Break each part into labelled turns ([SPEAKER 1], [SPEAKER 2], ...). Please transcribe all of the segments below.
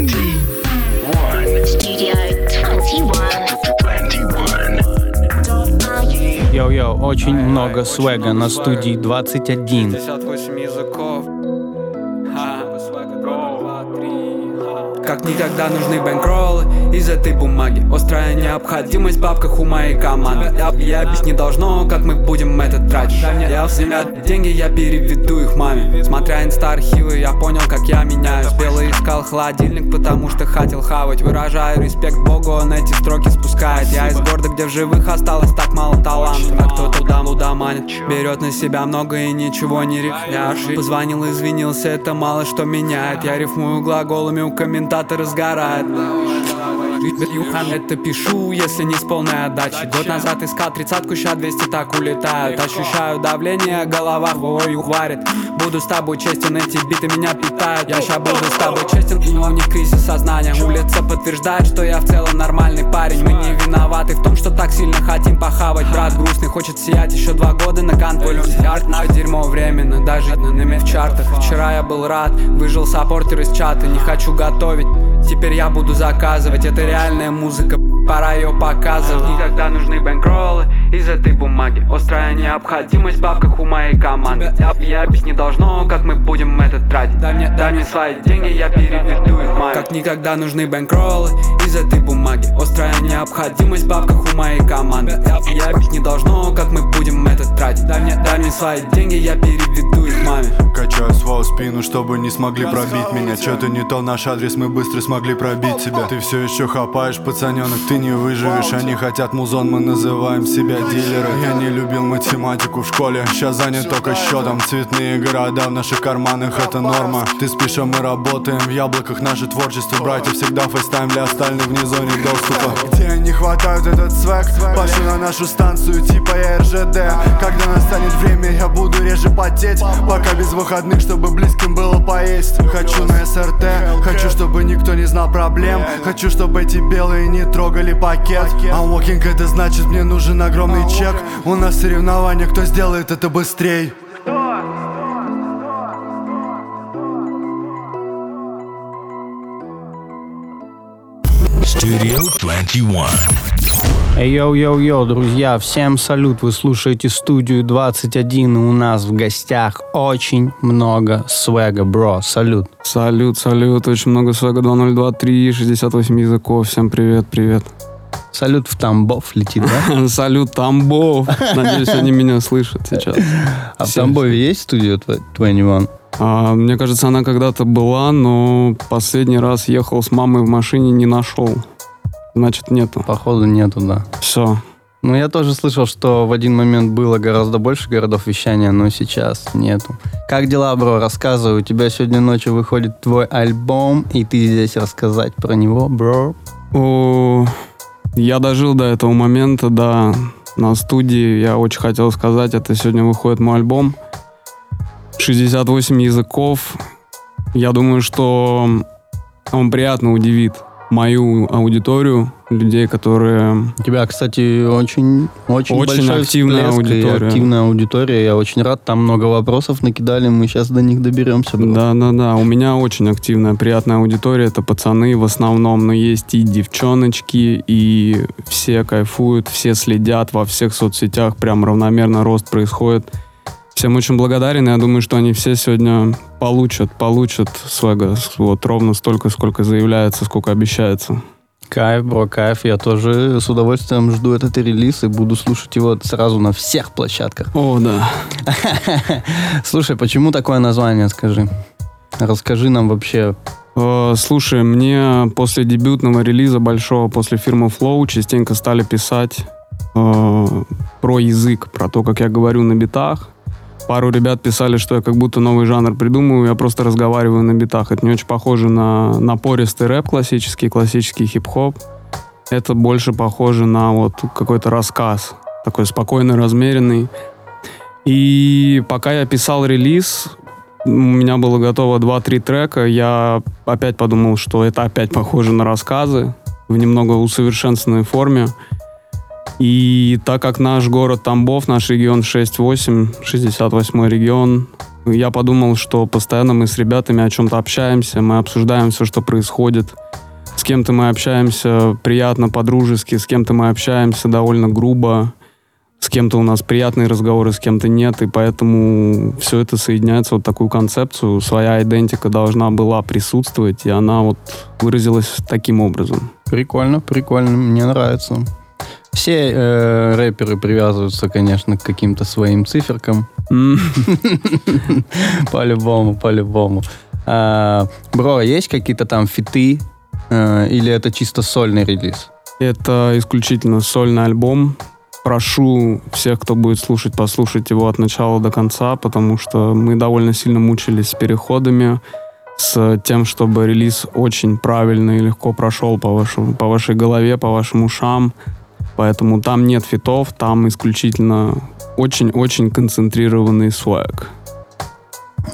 [SPEAKER 1] 21.
[SPEAKER 2] Studio 21.
[SPEAKER 1] 21.
[SPEAKER 3] Йоу-йоу, очень много swag а на студии 21.
[SPEAKER 4] 58 языков. Никогда нужны bankroll ы из этой бумаги. Острая необходимость в бабках у моей команды. Я, я объяснить не должно, как мы будем это тратить. Я взять деньги, я переведу их маме. Смотря инста-архивы, я понял, как я меняюсь. Белый искал холодильник, потому что хотел хавать. Выражаю респект Богу, он эти строки спускает. Я из города, где в живых осталось так мало талантов. А кто туда туда манит? Берет на себя много и ничего не рифмяшь Позвонил, извинился, это мало что меняет. Я рифмую глаголами, у комментатора сгорает это пишу, если не с полной отдачи Год назад искал тридцатку, ща 200 так улетают Ощущаю давление, голова ой варит Буду с тобой честен, эти биты меня питают. Я ща буду с тобой честен, у них кризис сознания. Улица подтверждает, что я в целом нормальный парень. Мы не виноваты в том, что так сильно хотим похавать. Брат грустный, хочет сиять еще два года на контроле Арт на дерьмо временно, даже на в чартах Вчера я был рад, выжил саппортер из чата. Не хочу готовить, теперь я буду заказывать. Это реальная музыка, пора ее показывать. Никогда нужны бэнкроллы из этой бумаги. Острая необходимость в бабках у моей команды. Я, я объяснить не должно, как мы будем это тратить. Дай мне, дай мне свои деньги, я переведу их маме. Как никогда нужны бэнкроллы из этой бумаги. Острая необходимость в бабках у моей команды. Я, объяснить не должно, как мы будем это тратить. Дай мне, дай мне свои деньги, я переведу их маме.
[SPEAKER 5] Качаю свою спину, чтобы не смогли пробить меня. Что-то не то наш адрес, мы быстро смогли пробить тебя. Ты все еще хапаешь, пацаненок, ты не выживешь Они хотят музон, мы называем себя дилеры. Я не любил математику в школе, сейчас занят только счетом. Цветные города в наших карманах, это норма. Ты спишь, а мы работаем, в яблоках наше творчество Братья всегда FaceTime для остальных вне зоне доступа. Где они хватают этот swag, пошлю на нашу станцию типа РЖД Когда настанет время, я буду реже потеть. Пока без выходных, чтобы близким было поесть. Хочу на СРТ, хочу, чтобы никто не знал проблем. Хочу, чтобы эти белые не трогали пакет? I'm walking, это значит мне нужен огромный чек. У нас соревнования, кто сделает это быстрей.
[SPEAKER 1] Studio 21.
[SPEAKER 3] Эй, йоу-йоу-йоу, друзья, всем салют, вы слушаете студию 21, и у нас в гостях очень много swag а, бро, салют.
[SPEAKER 4] Салют, салют, очень много свега. 2023, 68 языков, всем привет, привет.
[SPEAKER 3] Салют в Тамбов летит, да?
[SPEAKER 4] Салют Тамбов, надеюсь, они меня слышат сейчас.
[SPEAKER 3] А в Тамбове есть студия 21?
[SPEAKER 4] А, мне кажется, она когда-то была, но последний раз ехал с мамой в машине, не нашел. Значит, нету.
[SPEAKER 3] Походу нету, да.
[SPEAKER 4] Все.
[SPEAKER 3] Ну, я тоже слышал, что в один момент было гораздо больше городов вещания, но сейчас нету. Как дела, бро? Рассказывай. У тебя сегодня ночью выходит твой альбом, и ты здесь рассказать про него, бро.
[SPEAKER 4] О, я дожил до этого момента, да, на студии. Я очень хотел сказать, это сегодня выходит мой альбом. 68 языков. Я думаю, что он приятно удивит мою аудиторию, людей, которые...
[SPEAKER 3] У тебя, кстати, очень, очень,
[SPEAKER 4] Очень активная аудитория.
[SPEAKER 3] активная аудитория. Я очень рад. Там много вопросов накидали. Мы сейчас до них доберемся. бро.
[SPEAKER 4] Да-да-да, у меня очень активная, приятная аудитория. Это пацаны в основном, но есть и девчоночки, и все кайфуют, все следят во всех соцсетях. Прям равномерно рост происходит. Всем очень благодарен. Я думаю, что они все сегодня получат, получат свега вот ровно столько, сколько заявляется, сколько обещается.
[SPEAKER 3] Кайф, бро, кайф. Я тоже с удовольствием жду этот релиз и буду слушать его сразу на всех площадках.
[SPEAKER 4] О, да.
[SPEAKER 3] Слушай, почему такое название, скажи? Расскажи нам вообще.
[SPEAKER 4] Э, Слушай, мне после дебютного релиза большого, после фирмы Flow, частенько стали писать э, про язык, про то, как я говорю на битах. Пару ребят писали, что я как будто новый жанр придумываю, я просто разговариваю на битах. Это не очень похоже на напористый рэп классический, классический хип-хоп. Это больше похоже на вот какой-то рассказ, такой спокойный, размеренный. И пока я писал релиз, у меня было готово 2-3 трека, я опять подумал, что это опять похоже на рассказы в немного усовершенствованной форме. И так как наш город Тамбов, наш регион 6-8, 68 регион,
[SPEAKER 1] Я подумал, что постоянно мы с ребятами о чем-то общаемся, мы обсуждаем все, что происходит. С кем-то мы общаемся приятно, по-дружески, с кем-то мы общаемся довольно грубо, с кем-то у нас приятные разговоры, с кем-то нет, и поэтому все это соединяется вот такую концепцию. Своя идентика должна была присутствовать, и она вот выразилась таким образом.
[SPEAKER 3] Прикольно, прикольно, мне нравится. Все э, рэперы привязываются, конечно, к каким-то своим циферкам. По-любому, по-любому. А, бро, есть какие-то там фиты? э, Или это чисто сольный релиз?
[SPEAKER 1] Это исключительно сольный альбом. Прошу всех, кто будет слушать, послушать его от начала до конца, потому что мы довольно сильно мучились с переходами, с тем, чтобы релиз очень правильно и легко прошел по, вашему, по вашей голове, по вашим ушам. Поэтому там нет фитов, там исключительно очень-очень концентрированный свэг.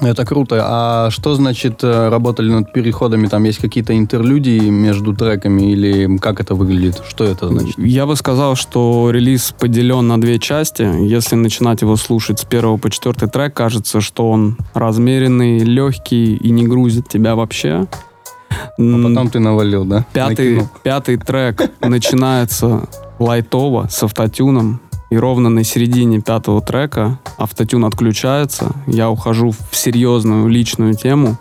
[SPEAKER 3] Это круто. А что значит э, работали над переходами? Там есть какие-то интерлюдии между треками или как это выглядит? Что это значит?
[SPEAKER 1] Я бы сказал, что релиз поделен на две части. Если начинать его слушать с первого по четвертый трек, кажется, что он размеренный, легкий и не грузит тебя вообще.
[SPEAKER 3] А потом ты навалил, да?
[SPEAKER 1] Пятый,
[SPEAKER 3] Накинул.
[SPEAKER 1] пятый трек начинается лайтово, с автотюном. И ровно на середине пятого трека автотюн отключается. Я ухожу в серьезную личную тему.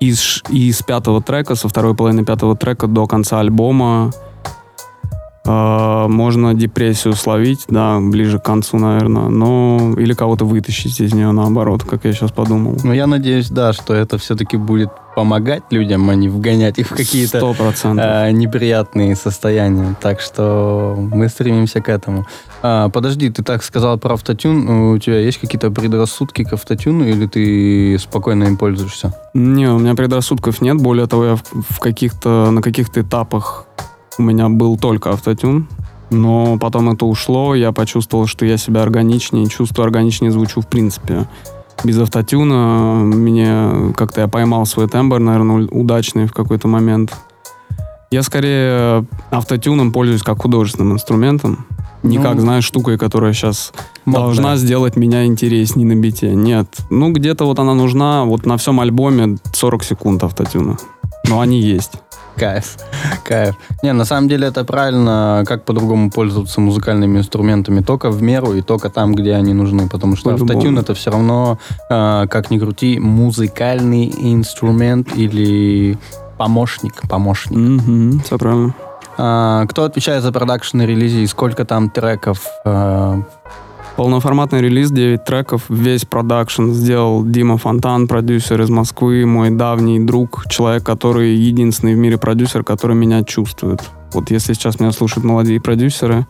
[SPEAKER 1] И с, и с пятого трека, со второй половины пятого трека до конца альбома можно депрессию словить, да, ближе к концу, наверное. Но или кого-то вытащить из нее наоборот, как я сейчас подумал.
[SPEAKER 3] Ну, я надеюсь, да, что это все-таки будет помогать людям, а не вгонять их в какие-то э, неприятные состояния. Так что мы стремимся к этому. А, подожди, ты так сказал про автотюн. У тебя есть какие-то предрассудки к автотюну или ты спокойно им пользуешься?
[SPEAKER 1] Не, у меня предрассудков нет. Более того, я в, в каких-то, на каких-то этапах у меня был только автотюн. Но потом это ушло, я почувствовал, что я себя органичнее, чувствую органичнее звучу в принципе. Без автотюна мне как-то я поймал свой тембр, наверное, удачный в какой-то момент. Я скорее автотюном пользуюсь как художественным инструментом. Не
[SPEAKER 3] Ну,
[SPEAKER 1] как, знаешь, штукой, которая сейчас
[SPEAKER 3] модная.
[SPEAKER 1] должна сделать меня интересней на бите. Нет. Ну, где-то вот она нужна. Вот на всем альбоме 40 секунд автотюна. Но они есть.
[SPEAKER 3] Кайф, кайф. Не, на самом деле это правильно, как по-другому пользоваться музыкальными инструментами, только в меру и только там, где они нужны, потому что
[SPEAKER 1] По-любому.
[SPEAKER 3] автотюн это все равно, э, как ни крути, музыкальный инструмент или помощник, помощник.
[SPEAKER 1] Мгм, все правильно.
[SPEAKER 3] А, кто отвечает за продакшн в релизе и сколько там треков? А,
[SPEAKER 1] Полноформатный релиз, 9 треков, весь продакшн сделал Дима Фонтан, продюсер из Москвы, мой давний друг, человек, который единственный в мире продюсер, который меня чувствует. Вот если сейчас меня слушают молодые продюсеры,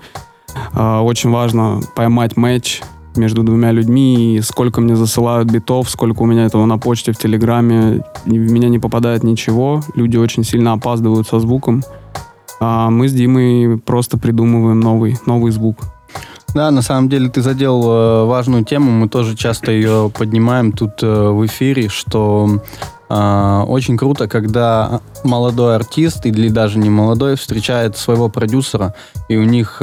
[SPEAKER 1] а, очень важно поймать матч между двумя людьми, и сколько мне засылают битов, сколько у меня этого на почте, в Телеграме, в меня не попадает ничего, люди очень сильно опаздывают со звуком, а мы с Димой просто придумываем новый, новый звук.
[SPEAKER 3] Да, на самом деле ты задел э, важную тему, мы тоже часто ее поднимаем тут э, в эфире, что э, очень круто, когда молодой артист или даже не молодой встречает своего продюсера, и у них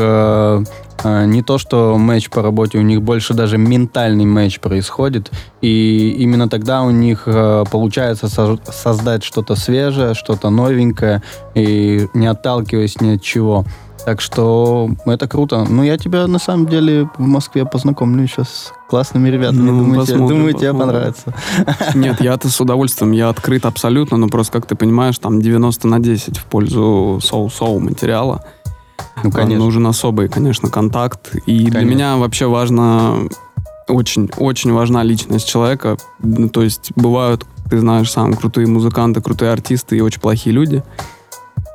[SPEAKER 3] не то, что матч по работе, у них больше даже ментальный матч происходит, и именно тогда у них э, получается со- создать что-то свежее, что-то новенькое, и не отталкиваясь ни от чего. Так что это круто. Ну, я тебя на самом деле в Москве познакомлю сейчас с классными ребятами.
[SPEAKER 1] Ну,
[SPEAKER 3] думаю, тебе, думаю, тебе понравится.
[SPEAKER 1] Нет, я-то с удовольствием, я открыт абсолютно, но просто, как ты понимаешь, там 90 на 10 в пользу соу-соу материала.
[SPEAKER 3] Ну, конечно.
[SPEAKER 1] Нужен особый, конечно, контакт. И для
[SPEAKER 3] Конечно.
[SPEAKER 1] меня вообще важно, очень, очень важна личность человека. Ну, то есть бывают, ты знаешь, сам крутые музыканты, крутые артисты и очень плохие люди.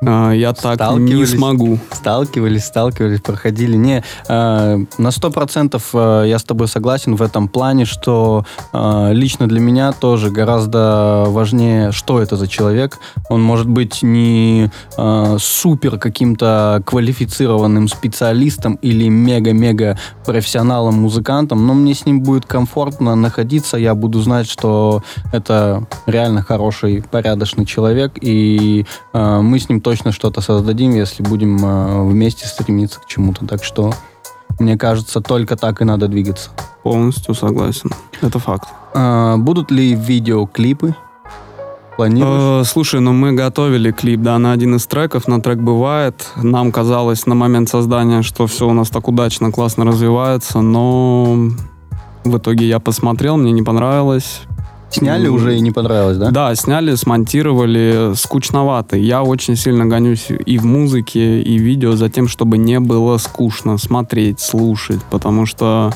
[SPEAKER 1] А, Я так не смогу.
[SPEAKER 3] Сталкивались, сталкивались, проходили. Не, э, на сто процентов э, я с тобой согласен в этом плане, что э, лично для меня тоже гораздо важнее, что это за человек. Он может быть не э, супер каким-то квалифицированным специалистом или мега-мега профессионалом, музыкантом, но мне с ним будет комфортно находиться, я буду знать, что это реально хороший, порядочный человек, и э, мы с ним точно что-то создадим, если будем э, вместе стремиться к чему-то. Так что Мне кажется, только так и надо двигаться.
[SPEAKER 1] Полностью согласен. Это факт.
[SPEAKER 3] А, будут ли видеоклипы? Планируешь?
[SPEAKER 1] Э, слушай, ну мы готовили клип, да, на один из треков, на трек «Бывает». Нам казалось на момент создания, что все у нас так удачно, классно развивается, но в итоге я посмотрел, мне не понравилось.
[SPEAKER 3] Сняли уже и не понравилось, да?
[SPEAKER 1] Да, сняли, смонтировали, скучновато. Я очень сильно гонюсь и в музыке, и в видео за тем, чтобы не было скучно смотреть, слушать, потому что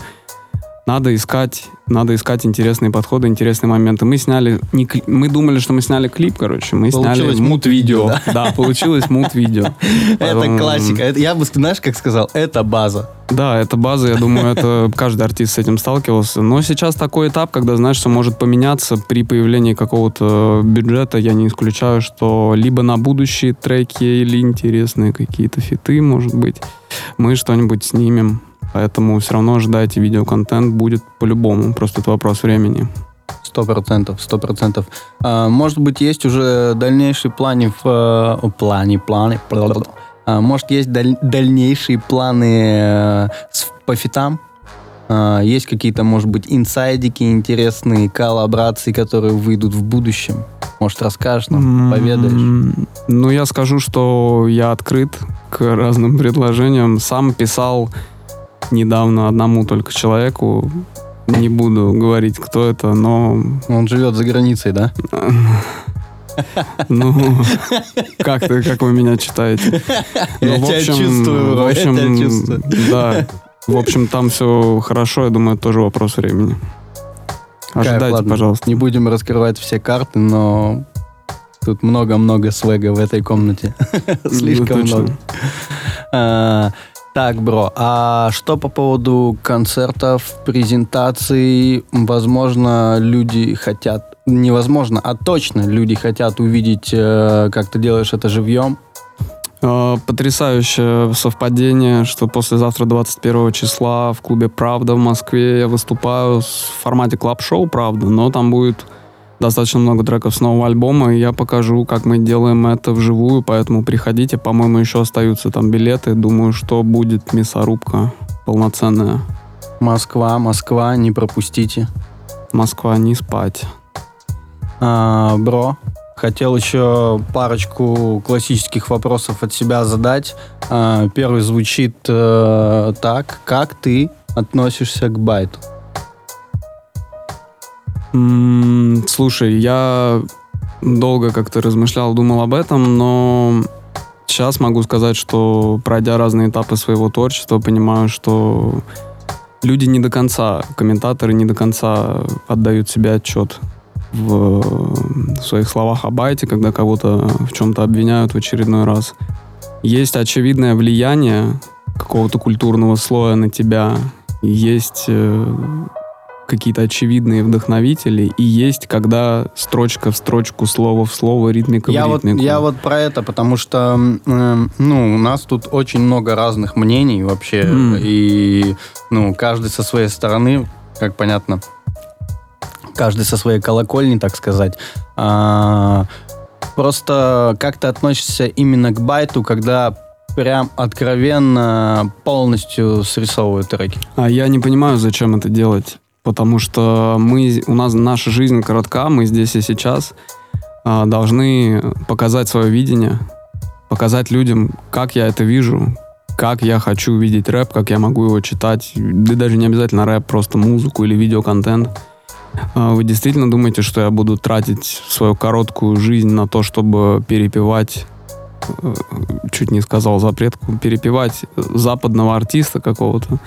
[SPEAKER 1] надо искать, надо искать интересные подходы, интересные моменты. Мы сняли, не кли- мы думали, что мы сняли клип, короче, мы
[SPEAKER 3] Получилось
[SPEAKER 1] сняли
[SPEAKER 3] мут-видео,
[SPEAKER 1] мут-видео. Да, получилось мут-видео.
[SPEAKER 3] Это
[SPEAKER 1] Эм,
[SPEAKER 3] классика. Это, я бы, знаешь, как сказал, это база.
[SPEAKER 1] Да, это база, я думаю, это каждый артист с этим сталкивался. Но сейчас такой этап, когда знаешь, что может поменяться при появлении какого-то бюджета, я не исключаю, что либо на будущие треки или интересные какие-то фиты, может быть, мы что-нибудь снимем. Поэтому все равно ожидайте, видеоконтент будет по-любому, просто это вопрос времени.
[SPEAKER 3] Сто процентов, сто процентов. А, Может быть, есть уже дальнейшие планы в... э, Плане, планы... А, Может, есть даль- дальнейшие планы э, по фитам? А, Есть какие-то, может быть, инсайдики интересные, коллаборации, которые выйдут в будущем? Может, расскажешь нам, поведаешь?
[SPEAKER 1] М, Ну, я скажу, что я открыт к разным предложениям. Сам писал недавно одному только человеку. Не буду говорить, кто это, но...
[SPEAKER 3] Он живет за границей, да?
[SPEAKER 1] Ну, как ты, как вы меня читаете?
[SPEAKER 3] Я
[SPEAKER 1] Ну, в
[SPEAKER 3] тебя
[SPEAKER 1] общем-
[SPEAKER 3] чувствую,
[SPEAKER 1] в
[SPEAKER 3] бро, я
[SPEAKER 1] общем,
[SPEAKER 3] тебя чувствую.
[SPEAKER 1] Да. В общем, там все хорошо, я думаю, это тоже вопрос времени.
[SPEAKER 3] Кайф,
[SPEAKER 1] Ожидайте,
[SPEAKER 3] ладно.
[SPEAKER 1] пожалуйста.
[SPEAKER 3] Не будем раскрывать все карты, но тут много-много свега в этой комнате. Слишком
[SPEAKER 1] Ну, точно.
[SPEAKER 3] много. Так, бро, а что по поводу концертов, презентаций? Возможно, люди хотят, невозможно, а точно люди хотят увидеть, э, как ты делаешь это живьем.
[SPEAKER 1] Э, Потрясающее совпадение, что послезавтра, 21 числа, в клубе «Правда» в Москве я выступаю в формате клаб-шоу «Правда», но там будет достаточно много треков с нового альбома, и я покажу, как мы делаем это вживую, поэтому приходите, по-моему, еще остаются там билеты, думаю, что будет мясорубка полноценная.
[SPEAKER 3] Москва, Москва, не пропустите.
[SPEAKER 1] Москва, не спать.
[SPEAKER 3] А, бро, хотел еще парочку классических вопросов от себя задать. А, первый звучит э, так. Как ты относишься к байту?
[SPEAKER 1] Слушай, я долго как-то размышлял, думал об этом, но сейчас могу сказать, что пройдя разные этапы своего творчества, понимаю, что люди не до конца, комментаторы не до конца отдают себе отчет в своих словах о байте, когда кого-то в чем-то обвиняют в очередной раз. Есть очевидное влияние какого-то культурного слоя на тебя, есть э, какие-то очевидные вдохновители, и есть, когда строчка в строчку, слово в слово, ритмика
[SPEAKER 3] Я
[SPEAKER 1] в
[SPEAKER 3] вот,
[SPEAKER 1] ритмику.
[SPEAKER 3] я вот про это, потому что э, ну, у нас тут очень много разных мнений вообще,
[SPEAKER 1] М.
[SPEAKER 3] и ну, каждый со своей стороны, как понятно, каждый со своей колокольни, так сказать. А, просто как ты относишься именно к байту, когда прям откровенно полностью срисовывают треки?
[SPEAKER 1] А я не понимаю, зачем это делать. Потому что мы, у нас наша жизнь коротка, мы здесь и сейчас а, должны показать свое видение, показать людям, как я это вижу, как я хочу видеть рэп, как я могу его читать. Да даже не обязательно рэп, просто музыку или видеоконтент. А, Вы действительно думаете, что я буду тратить свою короткую жизнь на то, чтобы перепевать, э, чуть не сказал запретку, перепевать западного артиста какого-то?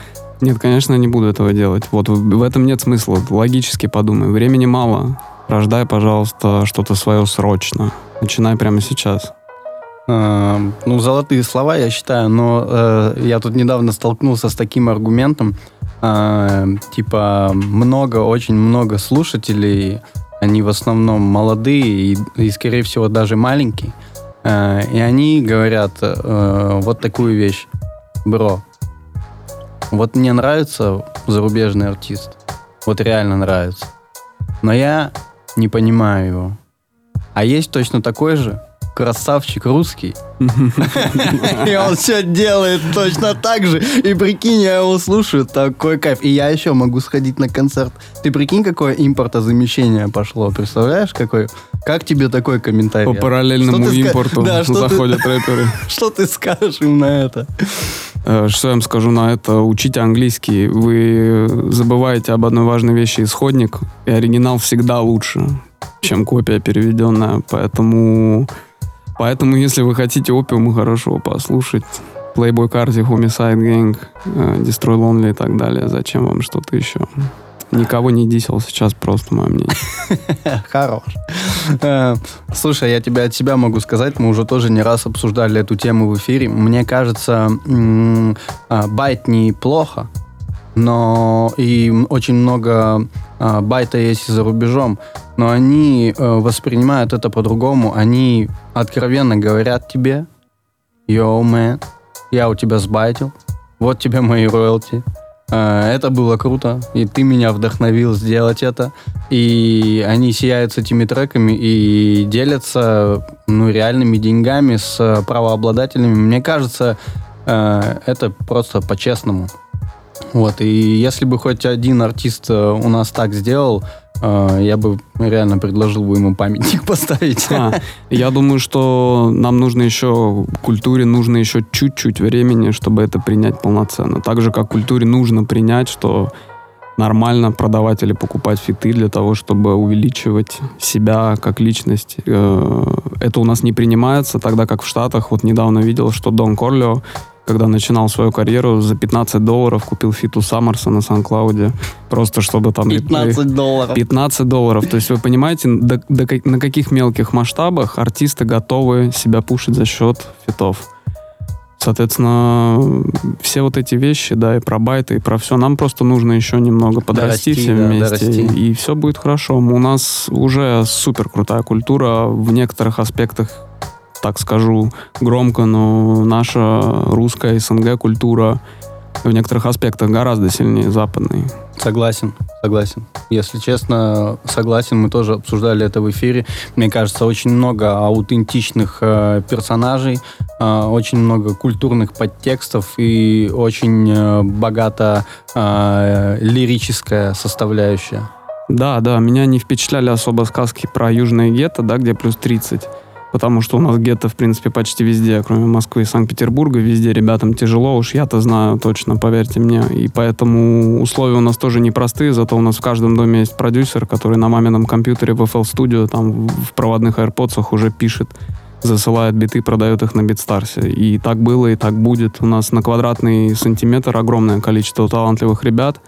[SPEAKER 1] Нет, конечно, не буду этого делать. Вот в этом нет смысла. Логически подумай. Времени мало. Рождай, пожалуйста, что-то свое срочно. Начинай прямо сейчас.
[SPEAKER 3] А, Ну, золотые слова, я считаю, но э, я тут недавно столкнулся с таким аргументом. а, типа, много, очень много слушателей, они в основном молодые и, и, скорее всего, даже маленькие. А, и они говорят э, вот такую вещь. Бро, вот мне нравится зарубежный артист. Вот реально нравится. Но я не понимаю его. А есть точно такой же, красавчик русский. И он все делает точно так же. И прикинь, я его слушаю, такой кайф. И я еще могу сходить на концерт. Ты прикинь, какое импортозамещение пошло. Представляешь, какой? Как тебе такой комментарий?
[SPEAKER 1] По параллельному импорту
[SPEAKER 3] Да, что ты-
[SPEAKER 1] заходят рэперы.
[SPEAKER 3] Что ты скажешь им на это?
[SPEAKER 1] Э, Что я вам скажу на это? Учите английский. Вы забываете об одной важной вещи. Исходник и оригинал всегда лучше, чем копия переведенная. Поэтому, поэтому если вы хотите опиума хорошего послушать, Playboy Cardi, Homicide Gang, э, Destroy Lonely и так далее, зачем вам что-то еще? Никого не дисел сейчас, просто мое мнение.
[SPEAKER 3] Хорош. Э, Слушай, я тебе от себя могу сказать, мы уже тоже не раз обсуждали эту тему в эфире. Мне кажется, а, байт неплохо, но и очень много а, байта есть за рубежом, но они э, воспринимают это по-другому. Они откровенно говорят тебе, йоу, мэн, я у тебя сбайтил, вот тебе мои роялти. Э, Это было круто, и ты меня вдохновил сделать это. И они сияют с этими треками и делятся ну, реальными деньгами с правообладателями. Мне кажется, э, это просто по-честному. Вот, и если бы хоть один артист э, у нас так сделал, э, я бы реально предложил бы ему памятник поставить.
[SPEAKER 1] А, Я думаю, что нам нужно еще, культуре нужно еще чуть-чуть времени, чтобы это принять полноценно. Так же, как культуре нужно принять, что нормально продавать или покупать фиты для того, чтобы увеличивать себя как личность. Э, Это у нас не принимается, тогда как в Штатах, вот недавно видел, что Дон Корлео, когда начинал свою карьеру, за 15 долларов купил фиту Саммерса на Сан-Клауде, просто чтобы там...
[SPEAKER 3] 15 долларов.
[SPEAKER 1] 15 долларов. То есть вы понимаете, до- до на каких мелких масштабах артисты готовы себя пушить за счет фитов. Соответственно, все вот эти вещи, да, и про байты, и про все, нам просто нужно еще немного подрасти
[SPEAKER 3] Дорасти,
[SPEAKER 1] все
[SPEAKER 3] да,
[SPEAKER 1] вместе,
[SPEAKER 3] дорасти.
[SPEAKER 1] и все будет хорошо. У нас уже супер крутая культура в некоторых аспектах, так скажу громко, но наша русская СНГ культура в некоторых аспектах гораздо сильнее западной.
[SPEAKER 3] Согласен, согласен. Если честно, согласен, мы тоже обсуждали это в эфире. Мне кажется, очень много аутентичных э, персонажей, э, очень много культурных подтекстов и очень э, богата э, лирическая составляющая.
[SPEAKER 1] Да, да, меня не впечатляли особо сказки про южное гетто, да, где плюс 30. Потому что у нас гетто, в принципе, почти везде, кроме Москвы и Санкт-Петербурга. Везде ребятам тяжело, уж я-то знаю точно, поверьте мне. И поэтому условия у нас тоже непростые, зато у нас в каждом доме есть продюсер, который на мамином компьютере в FL Studio, там в проводных AirPods уже пишет, засылает биты, продает их на Битстарсе. И так было, и так будет. У нас на квадратный сантиметр огромное количество талантливых ребят.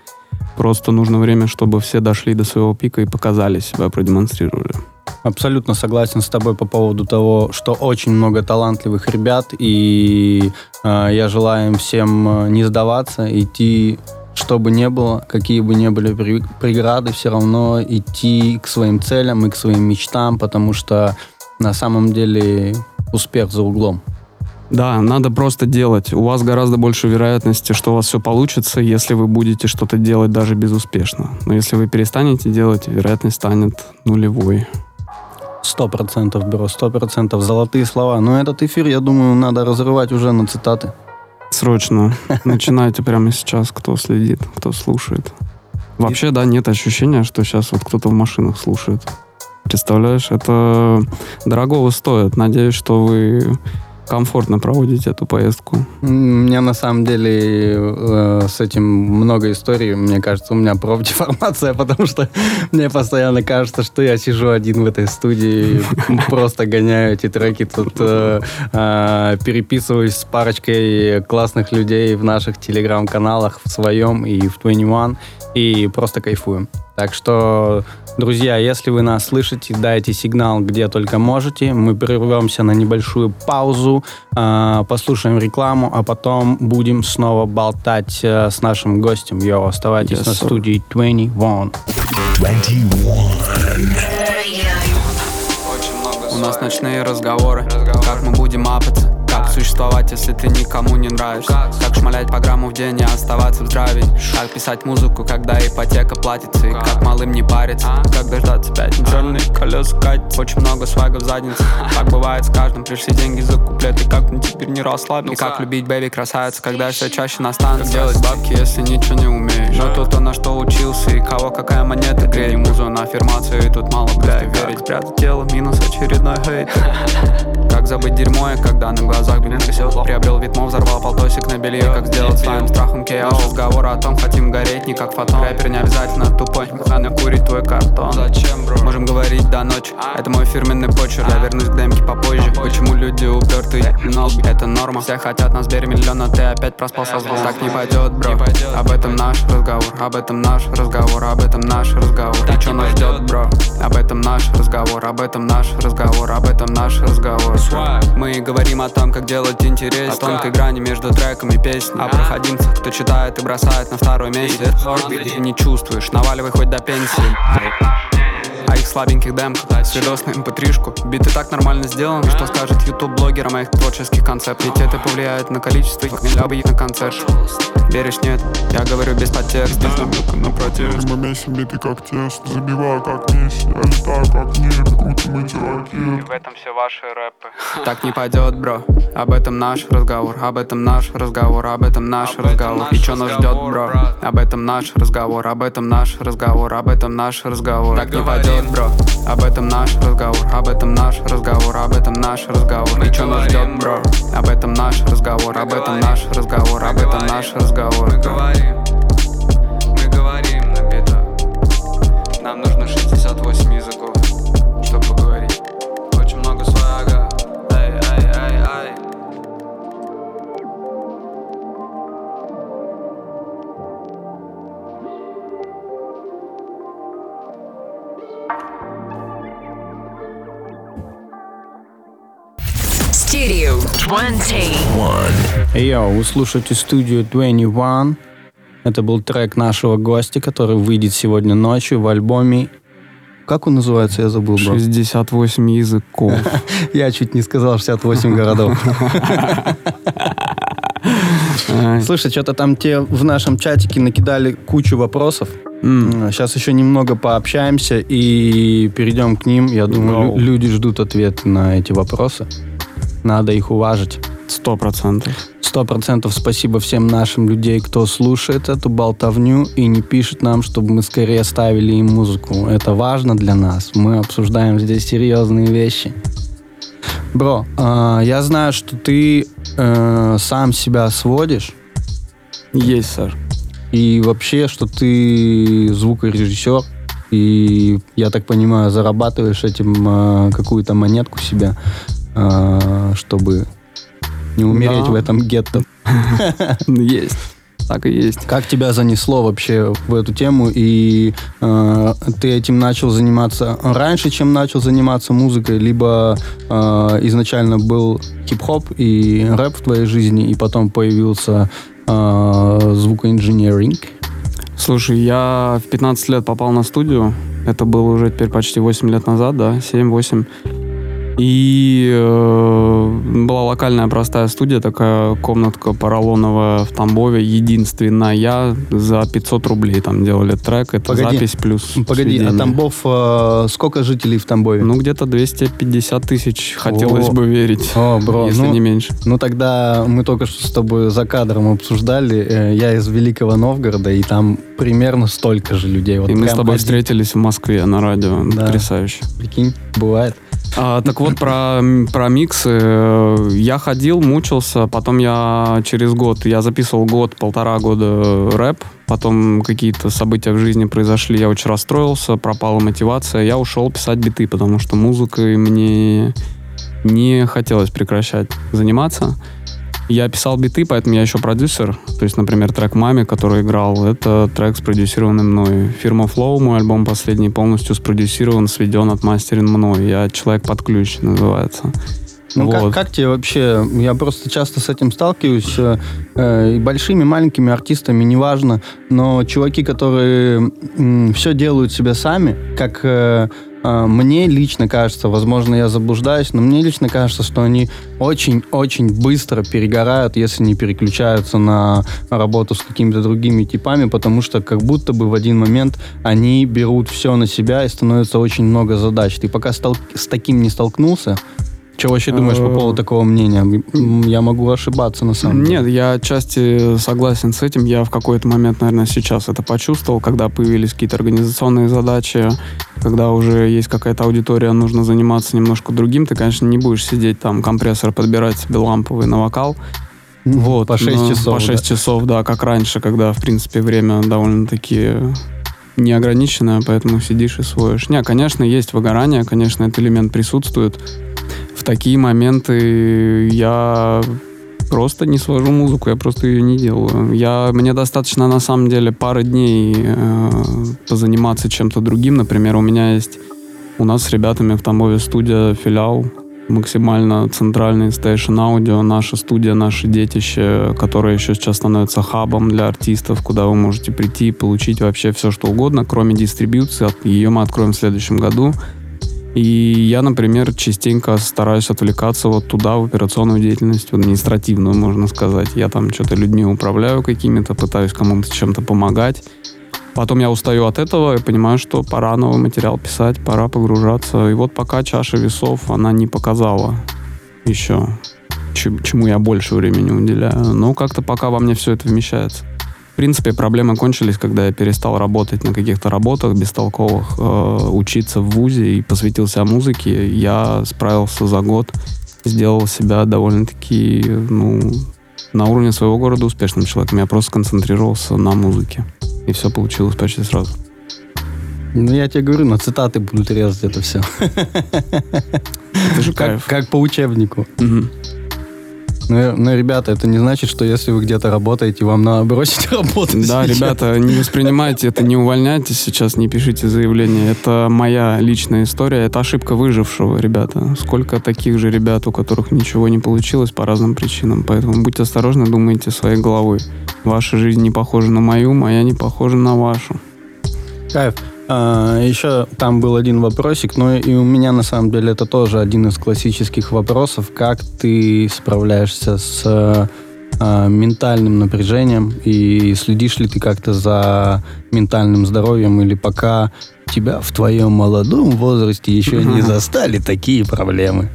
[SPEAKER 1] Просто нужно время, чтобы все дошли до своего пика и показали себя, продемонстрировали.
[SPEAKER 3] Абсолютно согласен с тобой по поводу того, что очень много талантливых ребят, и э, я желаю им всем э, не сдаваться, идти, что бы ни было, какие бы ни были преграды, все равно идти к своим целям и к своим мечтам, потому что на самом деле успех за углом.
[SPEAKER 1] Да, надо просто делать. У вас гораздо больше вероятности, что у вас все получится, если вы будете что-то делать даже безуспешно. Но если вы перестанете делать, вероятность станет нулевой.
[SPEAKER 3] Сто процентов, бро, сто процентов. Золотые слова. Но этот эфир, я думаю, надо разрывать уже на цитаты.
[SPEAKER 1] Срочно. Начинайте прямо сейчас, кто следит, кто слушает. Вообще, да, нет ощущения, что сейчас вот кто-то в машинах слушает. Представляешь, это дорогого стоит. Надеюсь, что вы комфортно проводите эту поездку.
[SPEAKER 3] У меня на самом деле э, с этим много историй. Мне кажется, у меня профдеформация, потому что мне постоянно кажется, что я сижу один в этой студии, просто гоняю эти треки, тут э, э, переписываюсь с парочкой классных людей в наших телеграм-каналах, в своем и в 21, и просто кайфуем. Так что, друзья, если вы нас слышите, дайте сигнал, где только можете. Мы прервемся на небольшую паузу, э, послушаем рекламу, а потом будем снова болтать э, с нашим гостем. Йо, оставайтесь
[SPEAKER 1] Yes,
[SPEAKER 3] на
[SPEAKER 1] sir.
[SPEAKER 3] студии 21.
[SPEAKER 2] 21.
[SPEAKER 4] У нас ночные разговоры Как мы будем апаться Как существовать, если ты никому не нравишься? Как? Шмалять по грамму в день и оставаться в здравии? Как писать музыку, когда ипотека платится? И как? малым не париться? Как дождаться пятничный колеса катятся Очень много свага в заднице. Так бывает с каждым, пришли деньги за куплет И как мне теперь не расслабиться? И как? Любить бэби красавица, когда все чаще настанет Делать бабки, если ничего не умеешь. Но то, то на что учился и кого какая монета греет. Музу на аффирмацию и тут мало бля верить. Спрятать тело, минус очередной хейт Как забыть дерьмо, и когда на глазах блин Приобрел витмо, взорвал полтосик на белье. Как сделать своим страхом кейос Разговор о том, хотим гореть, не как фотон. Рэпер не обязательно тупой, надо курить твой картон. Зачем, бро? Можем говорить до ночи, это мой фирменный почерк. Я вернусь к демке попозже. Почему люди упертые? Но это норма. Все хотят нас бери миллион, но ты опять проспал со звон Так не пойдет, бро. Об этом наш разговор, об этом наш разговор. Об этом наш разговор. И чё нас ждет, бро? Об этом наш разговор, об этом наш разговор. Об этом наш разговор Мы говорим о том, как делать интерес О тонкой грани между треком и песней. О проходимцах, кто читает и бросает на второй месяц не чувствуешь, наваливай хоть до пенсии а их слабеньких демках Свидос на mp3-шку Биты так нормально сделаны Что скажет YouTube блогер о моих творческих концептах Ведь это повлияет на количество их нельзя на концерт. Веришь, нет? Я говорю без подтекста.
[SPEAKER 2] На протест. Мы месим биты как тест Забиваю как нефть Я летаю как нефть Крутим эти ракеты.
[SPEAKER 4] И в этом все ваши рэпы. Так не пойдет, бро. Об этом наш разговор Об этом наш разговор Об этом наш разговор. И что нас ждет, бро? Об этом наш разговор Об этом наш разговор Об этом наш разговор. Так не пойдет, бро. Об этом наш разговор Об этом наш разговор Об этом наш разговор. И что нас ждет, бро? Об этом наш разговор Об этом наш разговор Об этом наш разговор мы говорим, мы говорим на битах Нам нужно 68 языков,
[SPEAKER 3] Йоу, вы слушаете студию 21. Это был трек нашего гостя, который выйдет сегодня ночью в альбоме. Как он называется, я забыл, бро.
[SPEAKER 1] 68 языков.
[SPEAKER 3] Я чуть не сказал 68 городов. Слушай, что-то там те в нашем чатике накидали кучу вопросов. Сейчас еще немного пообщаемся и перейдем к ним. Я думаю, лю- люди ждут ответы на эти вопросы. Надо их уважить.
[SPEAKER 1] Сто процентов.
[SPEAKER 3] Сто процентов спасибо всем нашим людей, кто слушает эту болтовню и не пишет нам, чтобы мы скорее ставили им музыку. Это важно для нас. Мы обсуждаем здесь серьезные вещи. Бро, а, я знаю, что ты э, сам себя сводишь,
[SPEAKER 1] Есть, сэр.
[SPEAKER 3] и вообще, что ты звукорежиссер, и, я так понимаю, зарабатываешь этим э, какую-то монетку себе, э, чтобы не умереть
[SPEAKER 1] Да.
[SPEAKER 3] в этом гетто.
[SPEAKER 1] Есть. Так и есть.
[SPEAKER 3] Как тебя занесло вообще в эту тему, и э, ты этим начал заниматься раньше, чем начал заниматься музыкой, либо э, изначально был хип-хоп и рэп в твоей жизни, и потом появился э, звукоинженеринг?
[SPEAKER 1] Слушай, я в 15 лет попал на студию. Это было уже теперь почти 8 лет назад, да, 7-8. И э, была локальная простая студия, такая комнатка поролоновая в Тамбове, единственная, за 500 рублей там делали трек, это
[SPEAKER 3] Погоди.
[SPEAKER 1] запись плюс
[SPEAKER 3] Погоди, а
[SPEAKER 1] сведение.
[SPEAKER 3] Тамбов, э, сколько жителей в Тамбове?
[SPEAKER 1] Ну, где-то 250 тысяч, хотелось
[SPEAKER 3] О.
[SPEAKER 1] бы верить,
[SPEAKER 3] О, бро,
[SPEAKER 1] если
[SPEAKER 3] ну,
[SPEAKER 1] не меньше.
[SPEAKER 3] Ну тогда мы только что с тобой за кадром обсуждали. э, Я из Великого Новгорода, и там примерно столько же людей. Вот
[SPEAKER 1] И мы с тобой
[SPEAKER 3] один.
[SPEAKER 1] встретились в Москве на радио,
[SPEAKER 3] Да.
[SPEAKER 1] потрясающе.
[SPEAKER 3] Прикинь, бывает.
[SPEAKER 1] А, так вот, про, про миксы. э, Я ходил, мучился, потом я через год, я записывал год, полтора года рэп, потом какие-то события в жизни произошли, я очень расстроился, пропала мотивация, я ушел писать биты, потому что музыкой мне не хотелось прекращать заниматься. Я писал биты, поэтому я еще продюсер. То есть, например, трек «Маме», который играл, это трек, спродюсированный мной. Фирма Flow, мой альбом последний, полностью спродюсирован, сведен, отмастерен мной. Я «Человек под ключ» называется.
[SPEAKER 3] Ну как,
[SPEAKER 1] Вот.
[SPEAKER 3] как тебе вообще? Я просто часто с этим сталкиваюсь. э, э, и большими, маленькими артистами, неважно. Но чуваки, которые все делают себе сами, как э, э, мне лично кажется, возможно, я заблуждаюсь, но мне лично кажется, что они очень-очень быстро перегорают, если не переключаются на работу с какими-то другими типами, потому что как будто бы в один момент они берут все на себя и становится очень много задач. Ты пока стал, с таким не столкнулся, что вообще думаешь по поводу такого мнения? Я могу ошибаться на самом
[SPEAKER 1] деле. Нет, я отчасти согласен с этим. Я в какой-то момент, наверное, сейчас это почувствовал, когда появились какие-то организационные задачи, когда уже есть какая-то аудитория, нужно заниматься немножко другим. Ты, конечно, не будешь сидеть там, компрессор подбирать себе ламповый на вокал.
[SPEAKER 3] Вот, по 6 часов.
[SPEAKER 1] По 6 да. часов, да, как раньше, когда, в принципе, время довольно-таки неограниченное, поэтому сидишь и своешь. Не, конечно, есть выгорание, конечно, этот элемент присутствует в такие моменты я просто не свожу музыку, я просто ее не делаю. Я, мне достаточно, на самом деле, пары дней э, позаниматься чем-то другим. Например, у меня есть у нас с ребятами в Тамбове студия, филиал, максимально центральный стейшн аудио, наша студия, наше детище, которое еще сейчас становится хабом для артистов, куда вы можете прийти и получить вообще все, что угодно, кроме дистрибьюции. Ее мы откроем в следующем году. И я, например, частенько стараюсь отвлекаться вот туда, в операционную деятельность, в административную, можно сказать. Я там что-то людьми управляю какими-то, пытаюсь кому-то чем-то помогать. Потом я устаю от этого и понимаю, что пора новый материал писать, пора погружаться. И вот пока чаша весов, она не показала еще, чему я больше времени уделяю. Но как-то пока во мне все это вмещается. В принципе, проблемы кончились, когда я перестал работать на каких-то работах бестолковых, э, учиться в ВУЗе и посвятил себя музыке. Я справился за год, сделал себя довольно-таки, ну, на уровне своего города успешным человеком. Я просто концентрировался на музыке. И все получилось почти сразу.
[SPEAKER 3] Ну, я тебе говорю, на цитаты будут резать это все.
[SPEAKER 1] Это же
[SPEAKER 3] кайф. Как, как по учебнику.
[SPEAKER 1] Угу.
[SPEAKER 3] Но, ну, но, ну, ребята, это не значит, что если вы где-то работаете, вам надо бросить работать.
[SPEAKER 1] Да, сейчас. ребята, не воспринимайте это, не увольняйтесь сейчас, не пишите заявление. Это моя личная история, это ошибка выжившего, ребята. Сколько таких же ребят, у которых ничего не получилось по разным причинам. Поэтому будьте осторожны, думайте своей головой. Ваша жизнь не похожа на мою, моя не похожа на вашу.
[SPEAKER 3] Кайф. А, еще там был один вопросик, но и у меня на самом деле это тоже один из классических вопросов. Как ты справляешься с а, ментальным напряжением и следишь ли ты как-то за ментальным здоровьем или пока тебя в твоем молодом возрасте еще не застали такие проблемы?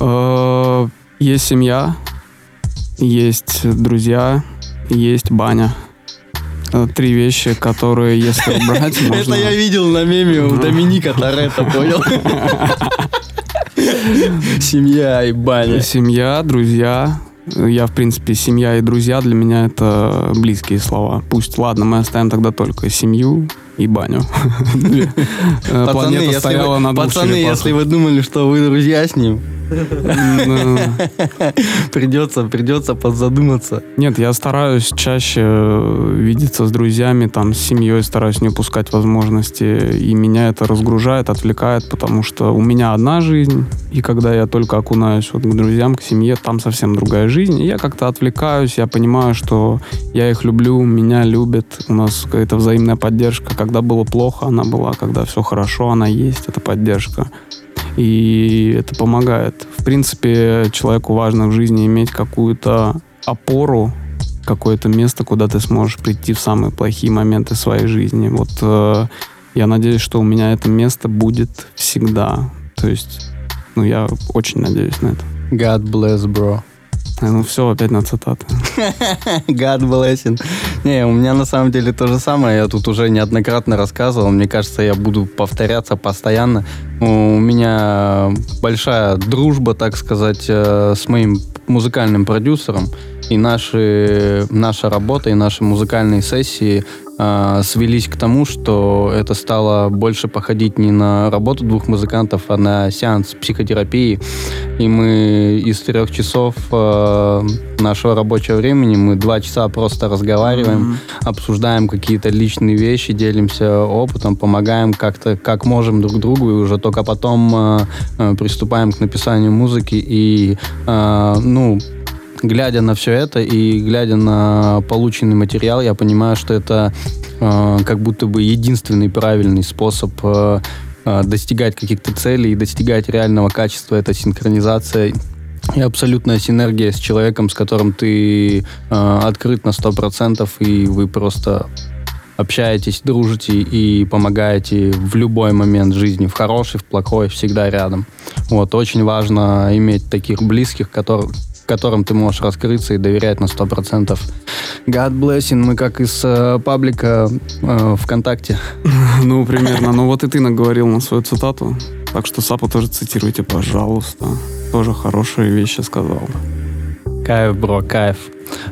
[SPEAKER 1] А, есть семья, есть друзья, есть баня. Э, три вещи, которые, если убрать, можно...
[SPEAKER 3] Это я видел на меме у Доминика Торетто, понял? Семья и баня.
[SPEAKER 1] Семья, друзья. Я, в принципе, семья и друзья для меня это близкие слова. Пусть, ладно, мы оставим тогда только семью и баню.
[SPEAKER 3] Пацаны, если вы думали, что вы друзья с ним, Придется, придется подзадуматься.
[SPEAKER 1] Нет, я стараюсь чаще э, видеться с друзьями, там, с семьей, стараюсь не упускать возможности. И меня это разгружает, отвлекает, потому что у меня одна жизнь, и когда я только окунаюсь вот к друзьям, к семье, там совсем другая жизнь. И я как-то отвлекаюсь, я понимаю, что я их люблю, меня любят, у нас какая-то взаимная поддержка. Когда было плохо, она была, когда все хорошо, она есть, эта поддержка и это помогает. В принципе, человеку важно в жизни иметь какую-то опору, какое-то место, куда ты сможешь прийти в самые плохие моменты своей жизни. Вот э, я надеюсь, что у меня это место будет всегда. То есть, ну, я очень надеюсь на это.
[SPEAKER 3] God bless, bro.
[SPEAKER 1] Ну все, опять на цитаты.
[SPEAKER 3] God blessing. Не, у меня на самом деле то же самое. Я тут уже неоднократно рассказывал. Мне кажется, я буду повторяться постоянно. У меня большая дружба, так сказать, э, с моим музыкальным продюсером. И наши, наша работа, и наши музыкальные сессии э, свелись к тому, что это стало больше походить не на работу двух музыкантов, а на сеанс психотерапии. И мы из трех часов э, нашего рабочего времени мы два часа просто разговариваем, mm-hmm. обсуждаем какие-то личные вещи, делимся опытом, помогаем как-то, как можем друг другу, и уже только потом э, э, приступаем к написанию музыки. И, э, ну, глядя на все это и глядя на полученный материал, я понимаю, что это э, как будто бы единственный правильный способ э, э, достигать каких-то целей и достигать реального качества. Это синхронизация и абсолютная синергия с человеком, с которым ты э, открыт на 100%, и вы просто общаетесь, дружите и помогаете в любой момент жизни, в хороший, в плохой, всегда рядом. Вот, очень важно иметь таких близких, которые, которым ты можешь раскрыться и доверять на 100%. God blessing, мы как из э, паблика э, ВКонтакте.
[SPEAKER 1] Ну, примерно. Ну, вот и ты наговорил на свою цитату. Так что Сапу тоже цитируйте, пожалуйста. Тоже хорошие вещи сказал.
[SPEAKER 3] Кайф, бро, кайф.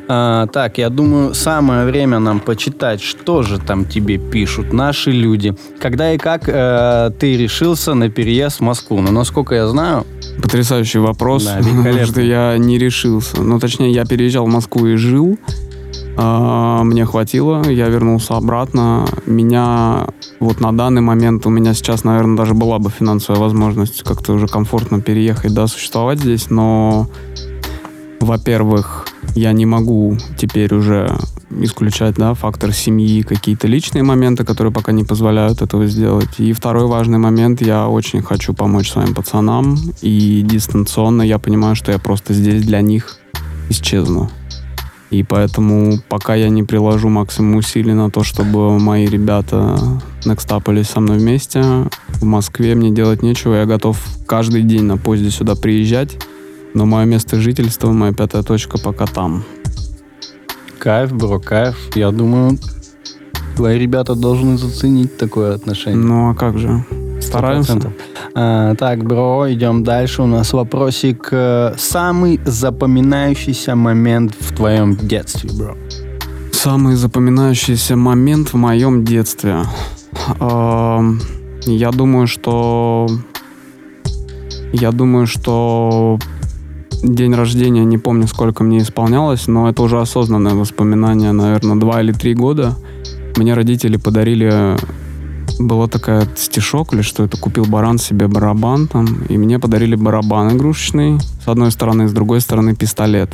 [SPEAKER 3] А, так, я думаю, самое время нам почитать, что же там тебе пишут наши люди. Когда и как э, ты решился на переезд в Москву? Ну, насколько я знаю...
[SPEAKER 1] Потрясающий вопрос.
[SPEAKER 3] Да, великолепно.
[SPEAKER 1] что я не решился. Ну, точнее, я переезжал в Москву и жил. А, Мне хватило, я вернулся обратно. Меня вот на данный момент у меня сейчас, наверное, даже была бы финансовая возможность как-то уже комфортно переехать, да, существовать здесь, но, во-первых, я не могу теперь уже исключать, да, фактор семьи, какие-то личные моменты, которые пока не позволяют этого сделать. И второй важный момент, я очень хочу помочь своим пацанам, и дистанционно я понимаю, что я просто здесь для них исчезну. И поэтому пока я не приложу максимум усилий на то, чтобы мои ребята некстапались со мной вместе, в Москве мне делать нечего. Я готов каждый день на поезде сюда приезжать, но мое место жительства, моя пятая точка пока там.
[SPEAKER 3] Кайф, бро, кайф. Я думаю, твои ребята должны заценить такое отношение.
[SPEAKER 1] Ну а как же? Стараемся.
[SPEAKER 3] 100%. А, так, бро, идем дальше. У нас вопросик. э, Самый запоминающийся момент в твоем детстве, бро?
[SPEAKER 1] Самый запоминающийся момент в моем детстве. Я думаю, что... Я думаю, что день рождения, не помню, сколько мне исполнялось, но это уже осознанное воспоминание, наверное, два или три года. Мне родители подарили... Была такая стишок или что это, купил баран себе барабан там, и мне подарили барабан игрушечный, с одной стороны, с другой стороны пистолет.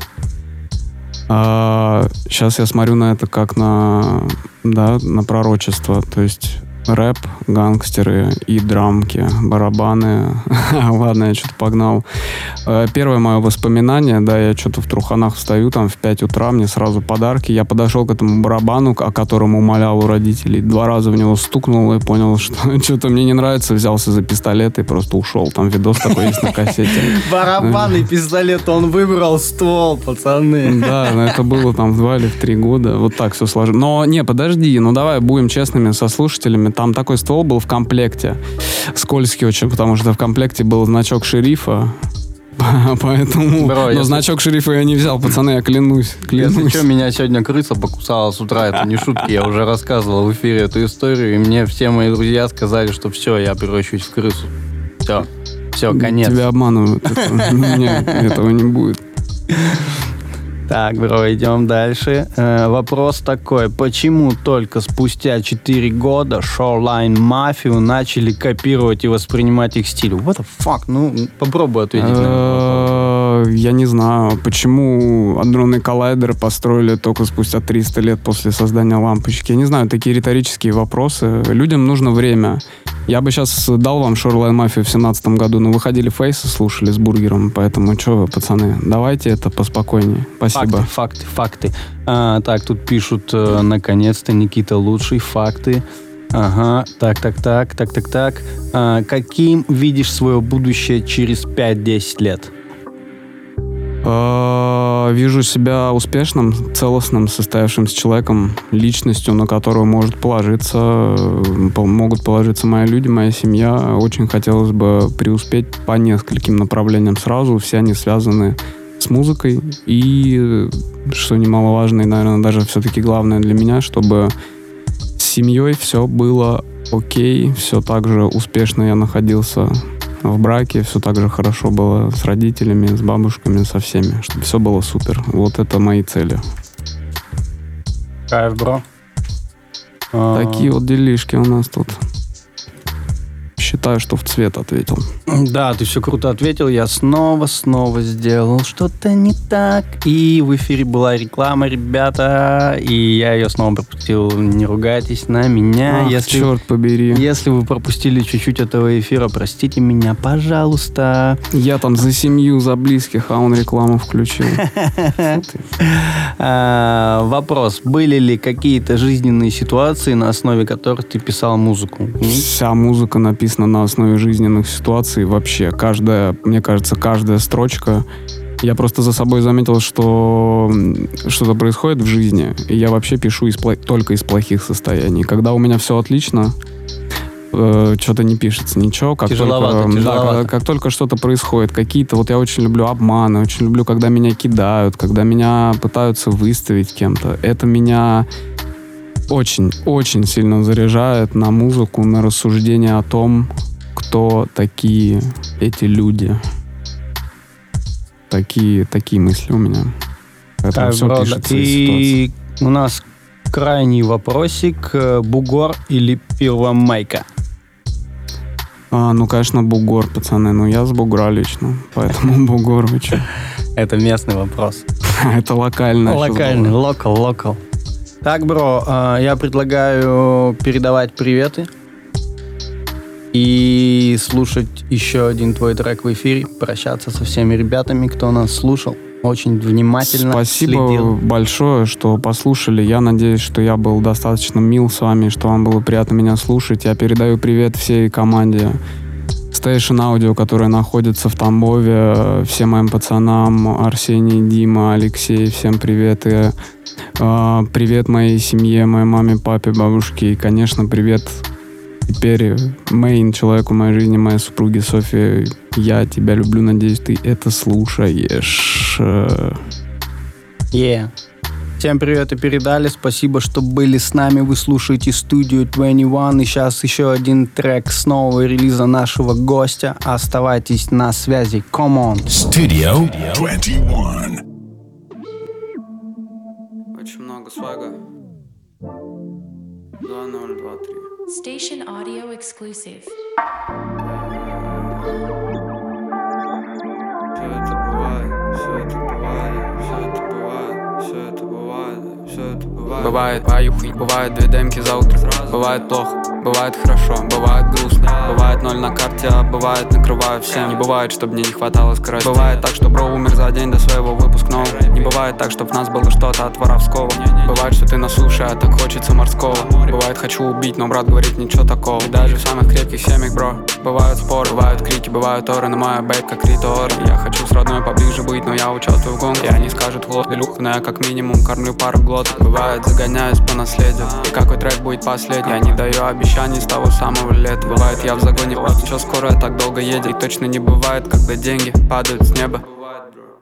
[SPEAKER 1] сейчас я смотрю на это как на, да, на пророчество, то есть рэп, гангстеры и драмки, барабаны. Ладно, я что-то погнал. Э, Первое мое воспоминание, да, я что-то в труханах встаю, там в 5 утра, мне сразу подарки. Я подошел к этому барабану, о котором умолял у родителей. Два раза в него стукнул и понял, что что-то мне не нравится, взялся за пистолет и просто ушел. Там видос такой есть на кассете.
[SPEAKER 3] Барабан и пистолет, он выбрал ствол, пацаны.
[SPEAKER 1] Да, но это было там в два или в три года. Вот так все сложилось. Но не, подожди, ну давай будем честными со слушателями. Там такой ствол был в комплекте. Скользкий очень, потому что в комплекте был значок шерифа. Поэтому...
[SPEAKER 3] Бро,
[SPEAKER 1] но
[SPEAKER 3] если-
[SPEAKER 1] значок шерифа я не взял, пацаны, я клянусь.
[SPEAKER 3] Если
[SPEAKER 1] Клянусь.
[SPEAKER 3] что, меня сегодня крыса покусала с утра, это не шутки, я уже рассказывал в эфире эту историю, и мне все мои друзья сказали, что все, я превращусь в крысу. Все, все, конец.
[SPEAKER 1] Тебя обманывают. Нет, этого не будет.
[SPEAKER 3] Так, бро, идем дальше. Э, вопрос такой. Почему только спустя 4 года Shoreline Mafia начали копировать и воспринимать их стиль? What the fuck? Ну, попробуй ответить на.
[SPEAKER 1] Э, Я не знаю, почему адронный коллайдер построили только спустя 300 лет после создания лампочки. Я не знаю, такие риторические вопросы. Людям нужно время. Я бы сейчас дал вам Shoreline Mafia в семнадцатом году, но выходили фейсы, слушали с бургером, поэтому что вы, пацаны, давайте это поспокойнее. Спасибо.
[SPEAKER 3] Факты, факты, факты. А, так, тут пишут, э, наконец-то, Никита лучший, факты. Ага, так, так, так, так, так, так. А, каким видишь свое будущее через 5-10 лет?
[SPEAKER 1] Э, Вижу себя успешным, целостным, состоявшимся человеком, личностью, на которую может положиться, э, могут положиться мои люди, моя семья. Очень хотелось бы преуспеть по нескольким направлениям сразу. Все они связаны с музыкой. И, что немаловажно, и, наверное, даже все-таки главное для меня, чтобы с семьей все было окей, все так же успешно я находился в браке, все так же хорошо было с родителями, с бабушками, со всеми, чтобы все было супер. Вот это мои цели.
[SPEAKER 3] Кайф, бро. А,
[SPEAKER 1] Такие вот делишки у нас тут. Считаю, что в цвет ответил.
[SPEAKER 3] Да, ты все круто ответил. Я снова, снова сделал что-то не так. И в эфире была реклама, ребята. И я ее снова пропустил. Не ругайтесь на меня.
[SPEAKER 1] Ах,
[SPEAKER 3] если,
[SPEAKER 1] черт побери.
[SPEAKER 3] если вы пропустили чуть-чуть этого эфира, простите меня, пожалуйста.
[SPEAKER 1] Я там за семью, за близких, а он рекламу включил.
[SPEAKER 3] А, вопрос. Были ли какие-то жизненные ситуации, на основе которых ты писал музыку?
[SPEAKER 1] Вся музыка написана на основе жизненных ситуаций. Вообще, каждая, мне кажется, каждая строчка. Я просто за собой заметил, что что-то происходит в жизни, и я вообще пишу из пла- только из плохих состояний. Когда у меня все отлично, э, что-то не пишется ничего. Как
[SPEAKER 3] Тяжеловато,
[SPEAKER 1] только, да,
[SPEAKER 3] тяжеловато.
[SPEAKER 1] как, как только что-то происходит, какие-то, вот я очень люблю обманы, очень люблю, когда меня кидают, когда меня пытаются выставить кем-то. Это меня очень-очень сильно заряжает на музыку, на рассуждение о том, кто такие эти люди. Такие, такие мысли у меня. Это
[SPEAKER 3] Так,
[SPEAKER 1] все
[SPEAKER 3] бро,
[SPEAKER 1] пишется
[SPEAKER 3] и у нас крайний вопросик. Э, Бугор или Первомайка?
[SPEAKER 1] А, ну, конечно, бугор, пацаны. Ну, я с бугра лично. Поэтому бугор, вы?
[SPEAKER 3] Это местный вопрос.
[SPEAKER 1] Это локально.
[SPEAKER 3] Локальный,
[SPEAKER 1] было.
[SPEAKER 3] локал, локал. Так, бро, а, я предлагаю передавать приветы и слушать еще один твой трек в эфире, прощаться со всеми ребятами, кто нас слушал. Очень внимательно
[SPEAKER 1] Спасибо
[SPEAKER 3] следил.
[SPEAKER 1] большое, что послушали. Я надеюсь, что я был достаточно мил с вами, что вам было приятно меня слушать. Я передаю привет всей команде Station Audio, которая находится в Тамбове, всем моим пацанам, Арсений, Дима, Алексей, всем привет. И, э, привет моей семье, моей маме, папе, бабушке. И, конечно, привет теперь мейн человеку моей жизни, моей супруге Софье. Я тебя люблю, надеюсь, ты это слушаешь.
[SPEAKER 3] Yeah. Всем привет и передали. Спасибо, что были с нами. Вы слушаете студию 21. И сейчас еще один трек с нового релиза нашего гостя. Оставайтесь на связи. Come on.
[SPEAKER 6] Studio 21.
[SPEAKER 1] Очень много свага. 2023.
[SPEAKER 7] Station audio exclusive.
[SPEAKER 1] Все это бывает, все это бывает, все это бывает, все это бывает, все бывает. Поюхай, бывает две демки за утро. Бывает плохо, бывает хорошо, бывает грустно. Бывает ноль на карте, а бывает накрываю всем. Не бывает, чтобы мне не хватало скорости. Бывает так, что бро умер за день до своего выпускного Не бывает так, чтобы в нас было что-то от воровского. Бывает, что ты на суше, а так хочется морского. Бывает, хочу убить, но брат говорит ничего такого. Даже в самых крепких семьях, бро Бывают споры, бывают крики, бывают оры. На моя бейб, как Рита Я хочу с родной поближе быть, но я участвую в гонке. И они скажут в лоб, Илюх, но я как минимум кормлю пару глоток Бывает, загоняюсь по наследию. И какой трек будет последний? Я не даю обещаний с того самого лета. Бывает, я в загоне, что скорая так долго едет И точно не бывает, когда деньги падают с неба.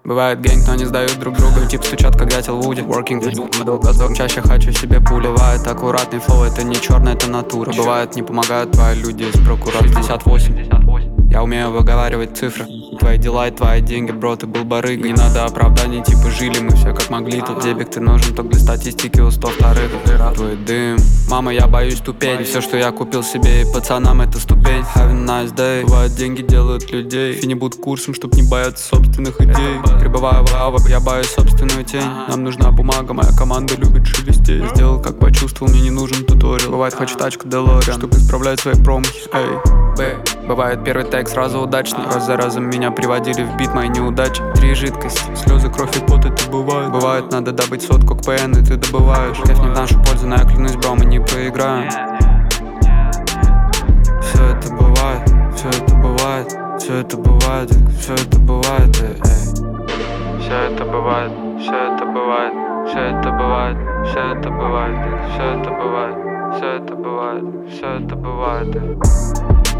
[SPEAKER 1] Бывает гэнг, но не сдают друг друга. Тип стучат, как дятел Вуди Working долгозор Чаще хочу себе пули Бывает аккуратный флоу, это не черный, это натура Бывает не помогают твои люди из прокурора 68 Я умею выговаривать цифры. Твои дела и твои деньги, бро, ты был барыга Не надо оправданий, типа жили мы все как могли. Тут дебик ты нужен только для статистики у 100 вторых. Твой дым, мама, я боюсь тупеть. И все, что я купил себе и пацанам, это ступень. Have a nice day. Бывает, деньги делают людей. И не будут курсом, чтоб не бояться собственных идей. Прибываю в лаву, я боюсь собственную тень. Нам нужна бумага, моя команда любит шелестеть Сделал, как почувствовал, мне не нужен туториал. Бывает, хочу тачку Делориан, чтобы исправлять свои промахи. Эй, Б. Бывает, первый тег сразу удачный Раз за разом меня приводили в бит мои неудачи Три жидкости, слезы, кровь и пот, это бывает Бывает, надо добыть сотку к ПН, и ты добываешь Кайф не в нашу пользу, но я клянусь, бро, мы не проиграем Все это бывает, все это бывает, все это бывает, все это бывает, эй, эй. Все это бывает, все это бывает, все это бывает, все это бывает, все это бывает, все это бывает, все это бывает.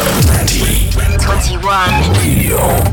[SPEAKER 6] One. Radio.